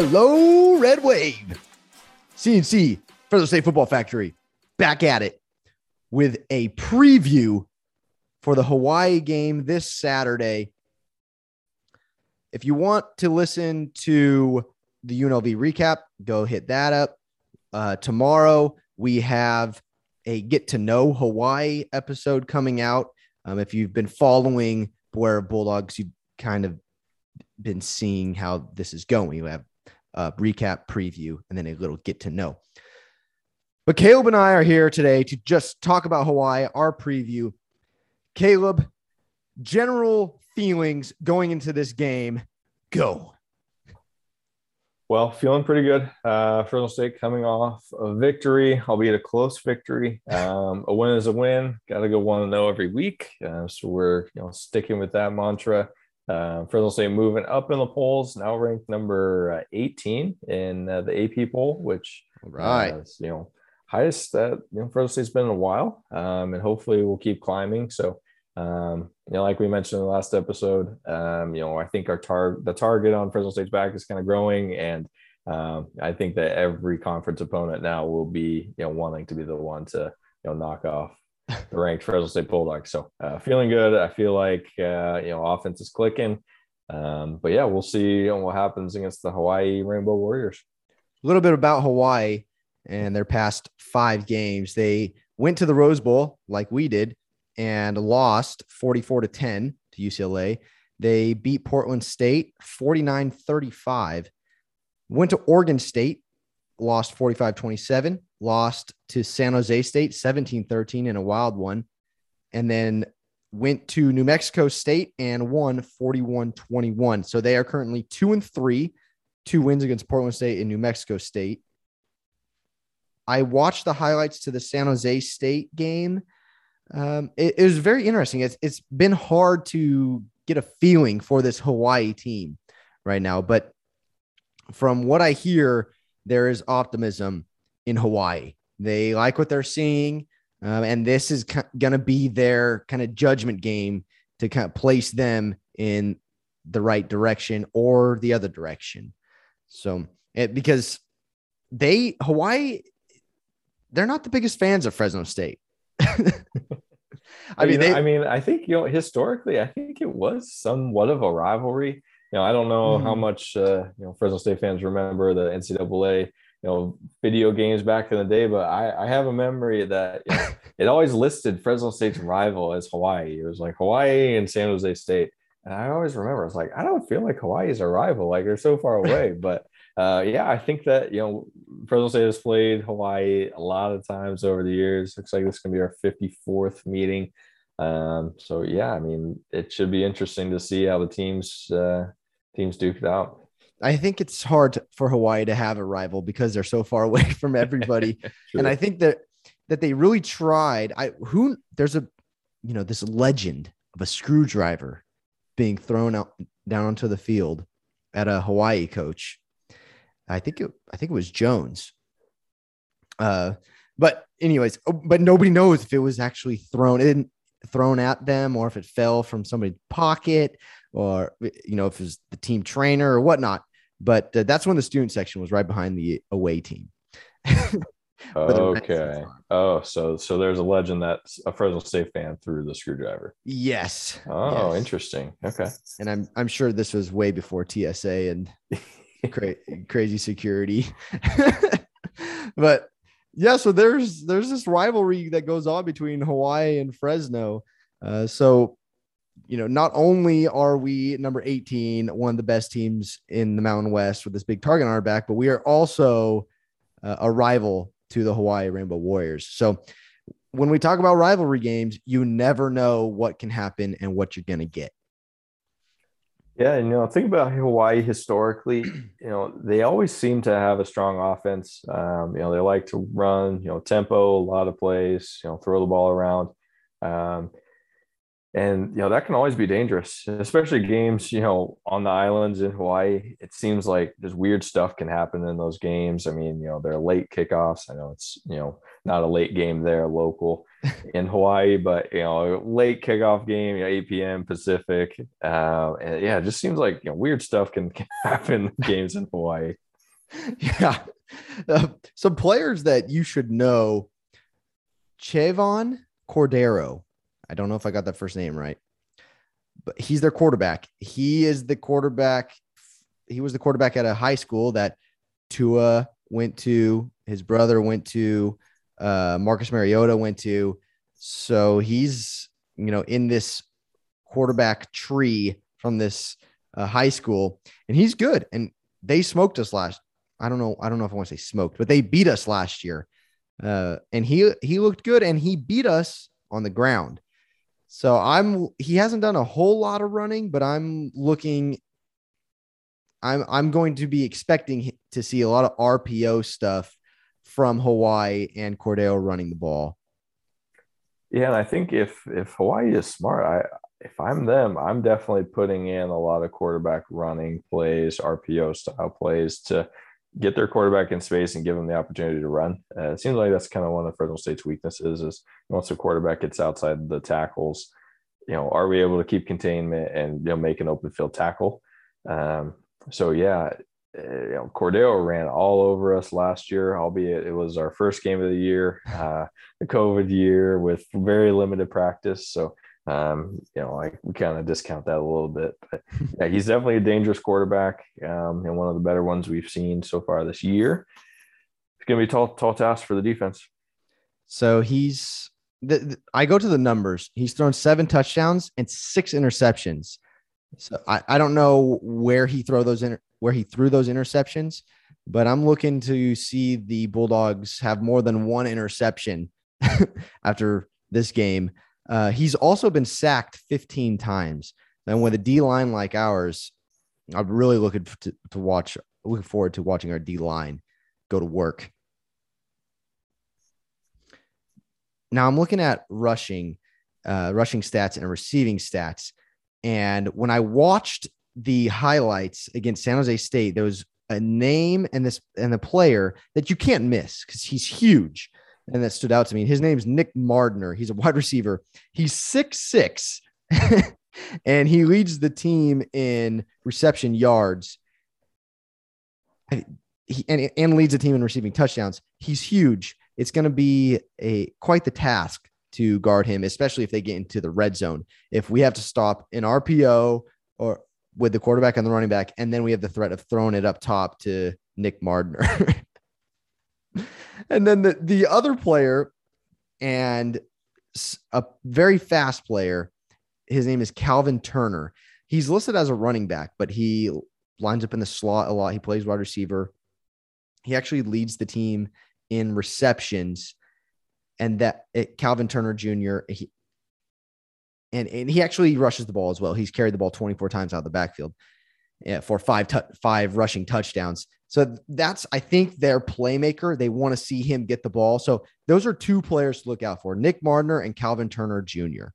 Hello, Red Wave. CNC, Fresno State Football Factory, back at it with a preview for the Hawaii game this Saturday. If you want to listen to the UNLV recap, go hit that up. Uh, tomorrow, we have a get to know Hawaii episode coming out. Um, if you've been following Beware Bulldogs, you've kind of been seeing how this is going. We have a recap, preview, and then a little get to know. But Caleb and I are here today to just talk about Hawaii, our preview. Caleb, general feelings going into this game. Go. Well, feeling pretty good. Uh, Fresno State coming off a victory, albeit a close victory. Um, a win is a win. Got to go one to know every week. Uh, so we're you know sticking with that mantra. Uh, Fresno State moving up in the polls, now ranked number uh, 18 in uh, the AP poll, which right, is, you know highest that you know Fresno State's been in a while, um, and hopefully we'll keep climbing. So um, you know, like we mentioned in the last episode, um, you know, I think our target, the target on Fresno State's back is kind of growing, and um, I think that every conference opponent now will be, you know, wanting to be the one to, you know, knock off the ranked Fresno State Bulldogs. So uh, feeling good. I feel like uh, you know offense is clicking. Um, but yeah, we'll see what happens against the Hawaii Rainbow Warriors. A little bit about Hawaii and their past five games. They went to the Rose Bowl like we did and lost 44 to 10 to UCLA. They beat Portland State 49 35. Went to Oregon State, lost 45 27, lost to San Jose State 17 13 in a wild one, and then went to New Mexico State and won 41 21. So they are currently two and three, two wins against Portland State and New Mexico State. I watched the highlights to the San Jose State game um, it, it, was very interesting. It's it's been hard to get a feeling for this Hawaii team right now, but from what I hear, there is optimism in Hawaii. They like what they're seeing, um, and this is going to be their kind of judgment game to kind of place them in the right direction or the other direction. So, it, because they Hawaii, they're not the biggest fans of Fresno State. I mean, they, I mean, I think you know historically, I think it was somewhat of a rivalry. You know, I don't know mm. how much uh, you know Fresno State fans remember the NCAA you know video games back in the day, but I, I have a memory that you know, it always listed Fresno State's rival as Hawaii. It was like Hawaii and San Jose State, and I always remember it's like I don't feel like Hawaii is a rival, like they're so far away, but. Uh, yeah, I think that you know Fresno State has played Hawaii a lot of times over the years. Looks like this is gonna be our 54th meeting. Um, so yeah, I mean, it should be interesting to see how the teams uh, teams duke it out. I think it's hard for Hawaii to have a rival because they're so far away from everybody, and I think that that they really tried. I who there's a you know this legend of a screwdriver being thrown out down onto the field at a Hawaii coach. I think it I think it was Jones. Uh, but anyways, oh, but nobody knows if it was actually thrown. in thrown at them or if it fell from somebody's pocket or you know if it was the team trainer or whatnot but uh, that's when the student section was right behind the away team. Okay. Oh so so there's a legend that a fresno state fan threw the screwdriver. Yes. Oh yes. interesting. Okay. And i'm i'm sure this was way before tsa and cra- crazy security. But yeah, so there's there's this rivalry that goes on between Hawaii and Fresno. Uh, so, you know, not only are we number 18, one of the best teams in the Mountain West with this big target on our back, but we are also uh, a rival to the Hawaii Rainbow Warriors. So, when we talk about rivalry games, you never know what can happen and what you're going to get. Yeah, you know, think about Hawaii historically. You know, they always seem to have a strong offense. Um, you know, they like to run, you know, tempo, a lot of plays, you know, throw the ball around. Um, and you know that can always be dangerous especially games you know on the islands in hawaii. It seems like just weird stuff can happen in those games. I mean you know they're late kickoffs. I know it's you know not a late game there local in hawaii but you know late kickoff game you know, 8 p.m pacific. Uh, and yeah it just seems like you know weird stuff can, can happen in games in hawaii. Yeah. Uh, some players that you should know Chevan Cordeiro. I don't know if I got that first name right, but he's their quarterback. He is the quarterback. He was the quarterback at a high school that Tua went to, his brother went to, uh, Marcus Mariota went to. So he's, you know, in this quarterback tree from this uh, high school, and he's good. And they smoked us last. I don't know. I don't know if I want to say smoked, but they beat us last year. Uh, and he he looked good, and he beat us on the ground. So I'm he hasn't done a whole lot of running, but I'm looking. I'm I'm going to be expecting to see a lot of RPO stuff from Hawaii and Cordeiro running the ball. Yeah, and I think if if Hawaii is smart, I if I'm them, I'm definitely putting in a lot of quarterback running plays, RPO style plays to get their quarterback in space and give them the opportunity to run. Uh, it seems like that's kind of one of Fresno State's weaknesses is once the quarterback gets outside the tackles, you know, are we able to keep containment and you know make an open field tackle? Um, so yeah, uh, you know, Cordeiro ran all over us last year, albeit it was our first game of the year, uh, the COVID year with very limited practice. So um, you know, we kind of discount that a little bit, but yeah, he's definitely a dangerous quarterback um, and one of the better ones we've seen so far this year. It's going to be a tall, tall task for the defense. So he's, the, the, I go to the numbers. He's thrown seven touchdowns and six interceptions. So I, I don't know where he throw those in, where he threw those interceptions, but I'm looking to see the Bulldogs have more than one interception after this game. Uh, he's also been sacked 15 times. And with a D line like ours, I'm really looking to, to watch, looking forward to watching our D line go to work. Now I'm looking at rushing, uh, rushing stats and receiving stats. And when I watched the highlights against San Jose State, there was a name and this and the player that you can't miss because he's huge and that stood out to me. His name's Nick Mardner. He's a wide receiver. He's six six, and he leads the team in reception yards. He, and, and leads the team in receiving touchdowns. He's huge. It's going to be a quite the task to guard him, especially if they get into the red zone. If we have to stop an RPO or with the quarterback and the running back, and then we have the threat of throwing it up top to Nick Mardner. and then the, the other player and a very fast player, his name is Calvin Turner. He's listed as a running back, but he lines up in the slot a lot. He plays wide receiver. He actually leads the team in receptions. And that it, Calvin Turner Jr., he, and, and he actually rushes the ball as well. He's carried the ball 24 times out of the backfield yeah, for five, t- five rushing touchdowns. So that's, I think, their playmaker. They want to see him get the ball. So those are two players to look out for Nick Mardner and Calvin Turner Jr.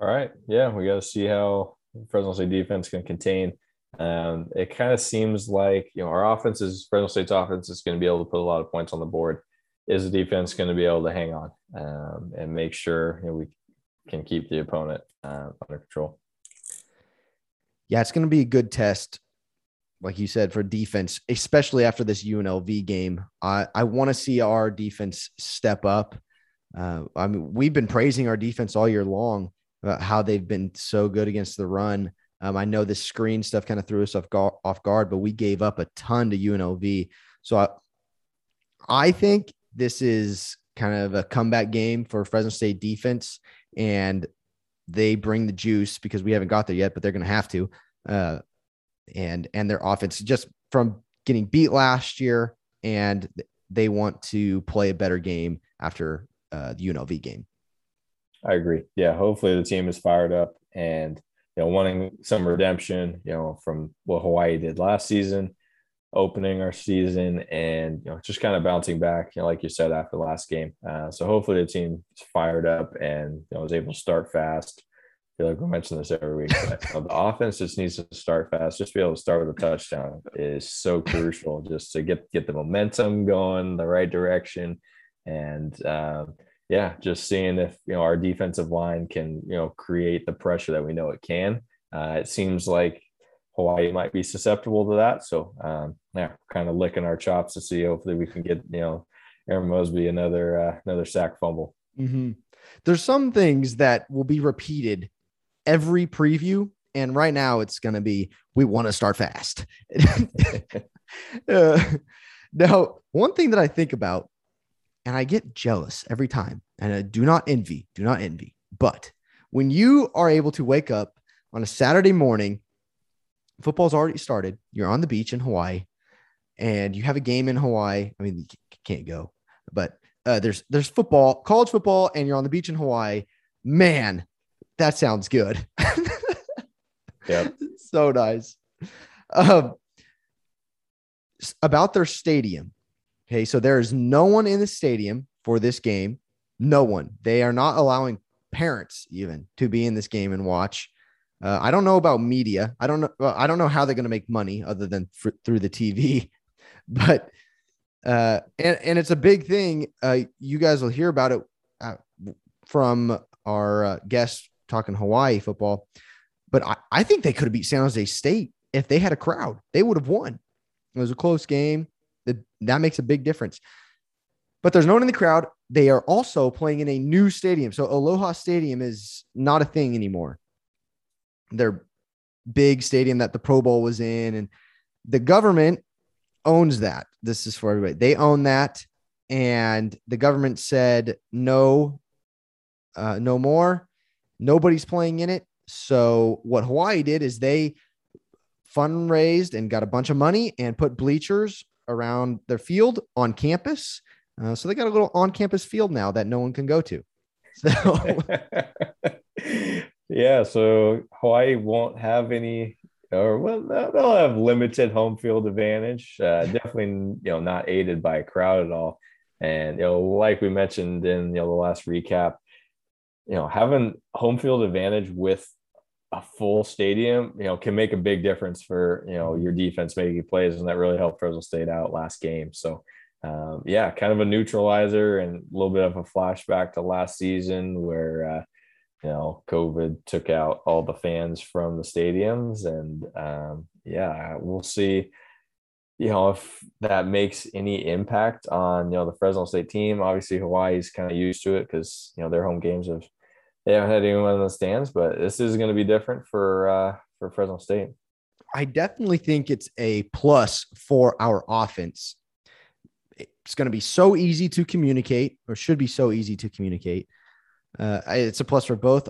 All right. Yeah. We got to see how Fresno State defense can contain. Um, it kind of seems like, you know, our offense is Fresno State's offense is going to be able to put a lot of points on the board. Is the defense going to be able to hang on um, and make sure you know, we can keep the opponent uh, under control? Yeah, it's going to be a good test like you said, for defense, especially after this UNLV game. I, I want to see our defense step up. Uh, I mean, we've been praising our defense all year long about how they've been so good against the run. Um, I know this screen stuff kind of threw us off guard, off guard, but we gave up a ton to UNLV. So I, I think this is kind of a comeback game for Fresno State defense, and they bring the juice because we haven't got there yet, but they're going to have to. Uh, and and their offense just from getting beat last year, and they want to play a better game after uh, the UNLV game. I agree. Yeah, hopefully the team is fired up and you know wanting some redemption, you know, from what Hawaii did last season, opening our season, and you know just kind of bouncing back, you know, like you said after the last game. Uh, so hopefully the team is fired up and you know was able to start fast I feel like we mention this every week. But, the offense just needs to start fast. Just be able to start with a touchdown is so crucial. Just to get get the momentum going the right direction, and um, yeah, just seeing if you know our defensive line can you know create the pressure that we know it can. Uh, it seems like Hawaii might be susceptible to that. So um, yeah, kind of licking our chops to see. Hopefully, we can get you know Aaron Mosby another uh, another sack fumble. Mm-hmm. There's some things that will be repeated every preview, and right now it's going to be we want to start fast. uh, now, one thing that I think about, and I get jealous every time, and I do not envy, do not envy, but when you are able to wake up on a Saturday morning, football's already started, you're on the beach in Hawaii, and you have a game in Hawaii. I mean, you can't go, but uh, there's there's football, college football, and you're on the beach in Hawaii. Man, that sounds good. yeah, so nice. Um, about their stadium. Okay, so there is no one in the stadium for this game. No one. They are not allowing parents even to be in this game and watch. Uh, I don't know about media. I don't know. Well, I don't know how they're going to make money other than through the TV. But uh, and and it's a big thing. Uh, you guys will hear about it uh, from our uh, guests talking Hawaii football. But I, I think they could have beat San Jose State if they had a crowd. They would have won. It was a close game. That that makes a big difference. But there's no one in the crowd. They are also playing in a new stadium. So Aloha Stadium is not a thing anymore. Their big stadium that the Pro Bowl was in, and the government owns that. This is for everybody. They own that, and the government said no, uh, no more. Nobody's playing in it. So what Hawaii did is they fundraised and got a bunch of money and put bleachers around their field on campus. Uh, so they got a little on-campus field now that no one can go to. So yeah, so Hawaii won't have any or well, they'll have limited home field advantage. Uh, definitely, you know, not aided by a crowd at all. And you know, like we mentioned in you know the last recap, you know, having home field advantage with a full stadium, you know, can make a big difference for you know your defense making plays, and that really helped Fresno State out last game. So, um, yeah, kind of a neutralizer and a little bit of a flashback to last season where. Uh, you know, COVID took out all the fans from the stadiums, and um, yeah, we'll see. You know, if that makes any impact on you know the Fresno State team. Obviously, Hawaii's kind of used to it because you know their home games have they haven't had anyone in the stands, but this is going to be different for uh, for Fresno State. I definitely think it's a plus for our offense. It's going to be so easy to communicate, or should be so easy to communicate. Uh, it's a plus for both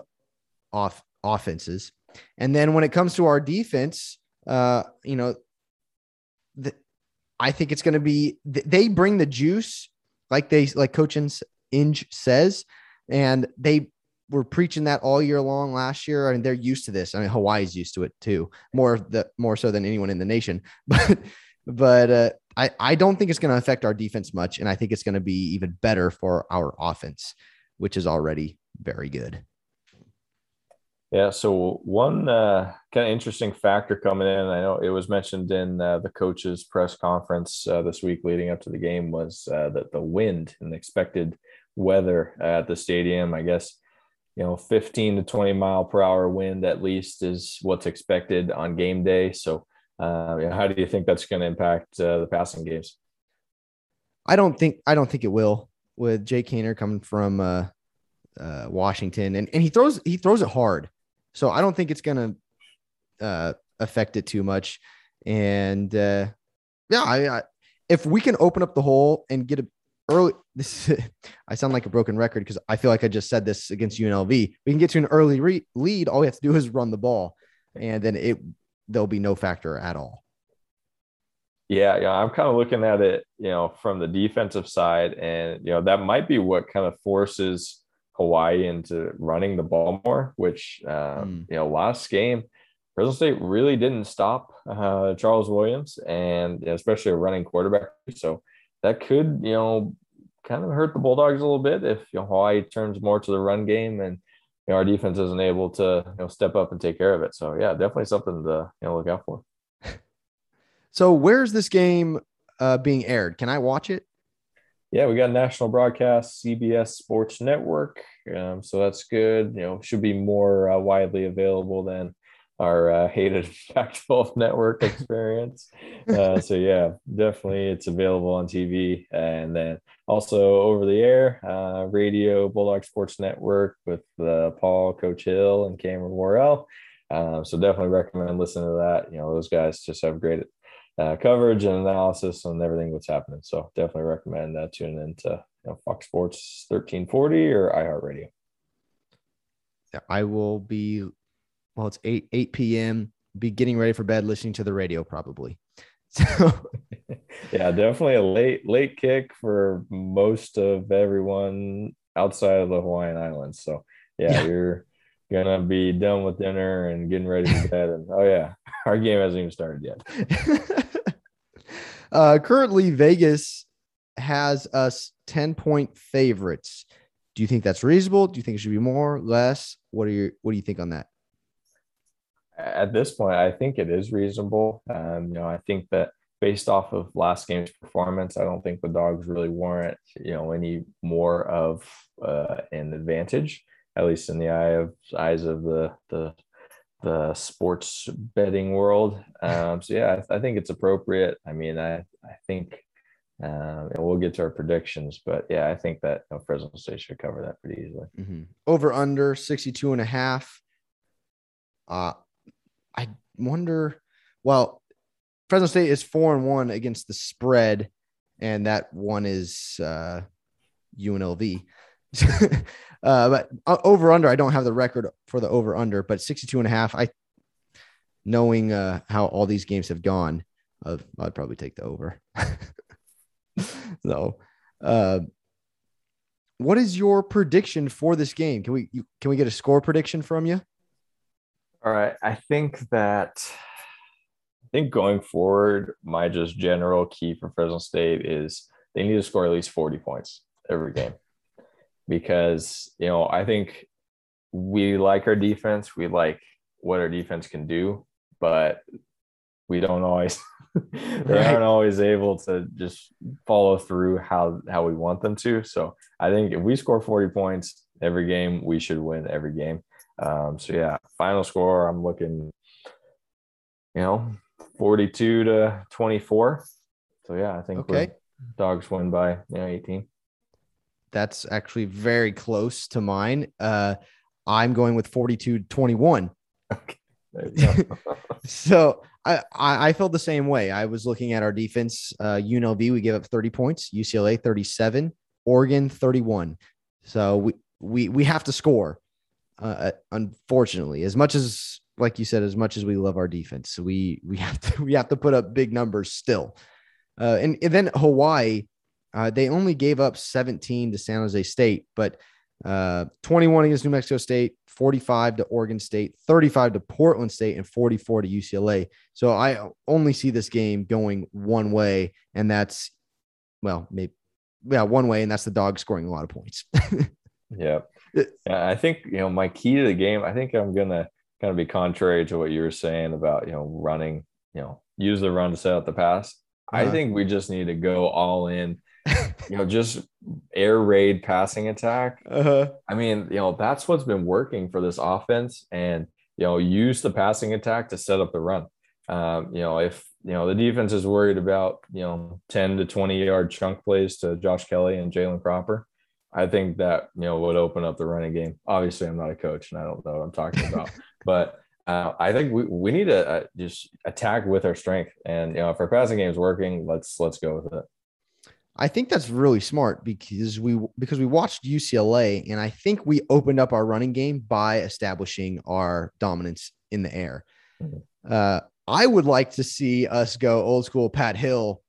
off offenses. And then when it comes to our defense, uh, you know, the, I think it's going to be they bring the juice, like they like Coach Inge says, and they were preaching that all year long last year. I mean, they're used to this. I mean, Hawaii's used to it too, more the more so than anyone in the nation. But but uh, I I don't think it's going to affect our defense much, and I think it's going to be even better for our offense which is already very good. Yeah. So one uh, kind of interesting factor coming in, I know it was mentioned in uh, the coaches' press conference uh, this week leading up to the game, was uh, that the wind and the expected weather at the stadium. I guess you know 15 to 20 mile per hour wind at least is what's expected on game day. So, uh, how do you think that's going to impact uh, the passing games? I don't think I don't think it will with Jake Haener coming from uh, uh, Washington, and and he throws he throws it hard, so I don't think it's gonna uh, affect it too much. And uh, yeah, I, I, if we can open up the hole and get a early, this I sound like a broken record because I feel like I just said this against UNLV. We can get to an early re- lead. All we have to do is run the ball, and then it there'll be no factor at all. Yeah, yeah, I'm kind of looking at it, you know, from the defensive side, and you know that might be what kind of forces Hawaii into running the ball more. Which, um, mm. you know, last game, Fresno State really didn't stop uh, Charles Williams, and you know, especially a running quarterback. So that could, you know, kind of hurt the Bulldogs a little bit if you know, Hawaii turns more to the run game and you know, our defense isn't able to you know step up and take care of it. So yeah, definitely something to you know look out for. So where's this game uh, being aired? Can I watch it? Yeah, we got national broadcast, CBS Sports Network. Um, so that's good. You know, should be more uh, widely available than our uh, hated Pac-12 network experience. uh, so yeah, definitely it's available on TV and then also over the air uh, radio Bulldog Sports Network with uh, Paul, Coach Hill, and Cameron Worrell. Um, so definitely recommend listening to that. You know, those guys just have great uh, coverage and analysis on everything that's happening. So definitely recommend that tuning into you know, Fox Sports 1340 or iHeartRadio. Yeah, I will be well, it's 8 8 p.m. Be getting ready for bed, listening to the radio probably. So yeah, definitely a late late kick for most of everyone outside of the Hawaiian Islands. So yeah, yeah. you're gonna be done with dinner and getting ready for bed. And oh yeah, our game hasn't even started yet. uh, currently, Vegas has us 10 point favorites. Do you think that's reasonable? Do you think it should be more, less? What are your what do you think on that? at this point, I think it is reasonable. Um, you know, I think that based off of last game's performance, I don't think the dogs really warrant, you know, any more of uh, an advantage, at least in the eye of eyes of the the the sports betting world. Um, so yeah, I, I, think it's appropriate. I mean, I I think, um, and we'll get to our predictions, but yeah, I think that you know, Fresno State should cover that pretty easily. Mm-hmm. Over under 62 and a half. Uh, I wonder. Well, Fresno State is four and one against the spread, and that one is uh, UNLV. uh, but uh, over under, I don't have the record for the over under, but 62 and a half. I, knowing uh, how all these games have gone, uh, I'd probably take the over. so, uh, what is your prediction for this game? Can we can we get a score prediction from you? All right. I think that I think going forward, my just general key for Fresno State is they need to score at least 40 points every game. Because, you know, I think we like our defense. We like what our defense can do, but we don't always they right. aren't always able to just follow through how how we want them to. So I think if we score 40 points every game, we should win every game. Um, so yeah, final score, I'm looking, you know, 42 to 24. So yeah, I think okay. dogs win by you know 18. That's actually very close to mine. Uh, I'm going with 42 21. Okay. so I, I, I felt the same way. I was looking at our defense. Uh, UNLV, we gave up 30 points. UCLA 37. Oregon 31. So we we we have to score. Uh, uh, unfortunately, as much as like you said, as much as we love our defense, we we have to we have to put up big numbers still. Uh, and, and then Hawaii, uh, they only gave up 17 to San Jose State, but uh, 21 against New Mexico State, 45 to Oregon State, 35 to Portland State, and 44 to UCLA. So I only see this game going one way, and that's well, maybe yeah, one way, and that's the dog scoring a lot of points. yeah. I think you know my key to the game. I think I'm gonna kind of be contrary to what you were saying about you know running. You know, use the run to set up the pass. Uh-huh. I think we just need to go all in. you know, just air raid passing attack. Uh-huh. I mean, you know, that's what's been working for this offense, and you know, use the passing attack to set up the run. Um, you know, if you know the defense is worried about you know 10 to 20 yard chunk plays to Josh Kelly and Jalen Cropper, I think that you know would open up the running game. Obviously, I'm not a coach and I don't know what I'm talking about, but uh, I think we, we need to uh, just attack with our strength. And you know, if our passing game is working, let's let's go with it. I think that's really smart because we because we watched UCLA and I think we opened up our running game by establishing our dominance in the air. Mm-hmm. Uh, I would like to see us go old school Pat Hill,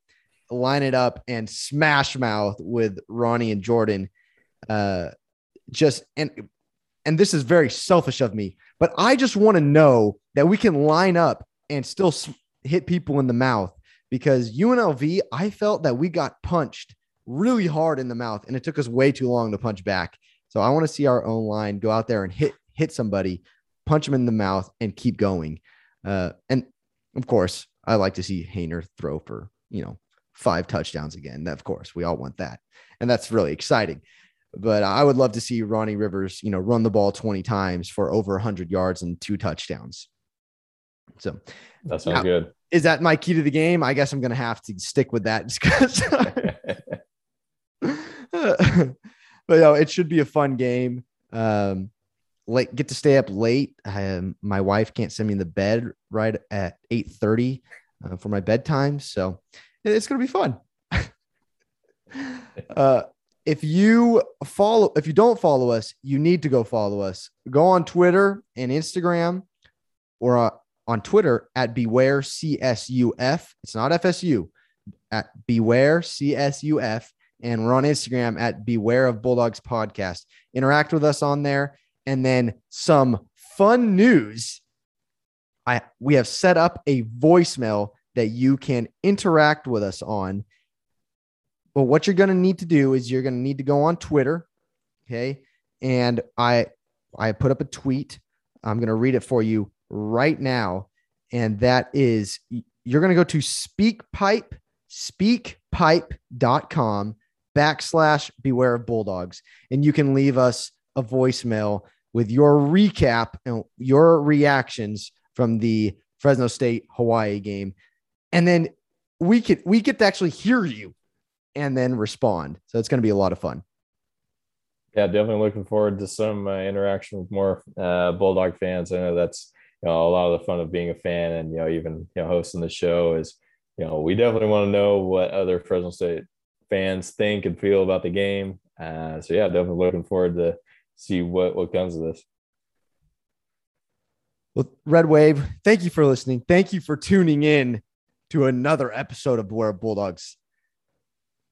line it up and smash mouth with Ronnie and Jordan uh, just and and this is very selfish of me, but I just want to know that we can line up and still hit people in the mouth because UNLV, I felt that we got punched really hard in the mouth and it took us way too long to punch back. So I want to see our own line go out there and hit hit somebody, punch them in the mouth, and keep going. Uh, and of course, I like to see Haener throw for you know five touchdowns again. Of course, we all want that, and that's really exciting. But I would love to see Ronnie Rivers, you know, run the ball 20 times for over 100 yards and two touchdowns. So that sounds now, good. Is that my key to the game? I guess I'm going to have to stick with that just because. but yo, it should be a fun game. Um, late, get to stay up late. Um, my wife can't send me in the bed right at 8 30 uh, for my bedtime. So it's going to be fun. uh, if you follow, if you don't follow us, you need to go follow us. Go on Twitter and Instagram or uh, on Twitter at Beware CSUF. It's not FSU at Beware CSUF. And we're on Instagram at Beware of Bulldogs Podcast. Interact with us on there. And then some fun news. I we have set up a voicemail that you can interact with us on. But what you're going to need to do is you're going to need to go on Twitter, okay? And I I put up a tweet. I'm going to read it for you right now, and that is you're going to go to speakpipe speakpipe.com backslash beware of bulldogs and you can leave us a voicemail with your recap and your reactions from the Fresno State Hawaii game. And then we could we get to actually hear you and then respond. So it's going to be a lot of fun. Yeah, definitely looking forward to some uh, interaction with more uh, Bulldog fans. I know that's you know a lot of the fun of being a fan and you know even you know hosting the show is you know we definitely want to know what other Fresno State fans think and feel about the game. Uh, so yeah, definitely looking forward to see what what comes of this. Well, Red Wave, thank you for listening. Thank you for tuning in to another episode of Beware Bulldogs.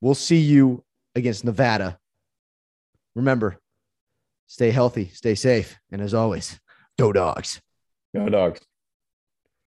We'll see you against Nevada. Remember, stay healthy, stay safe, and as always, go dogs. Go dogs.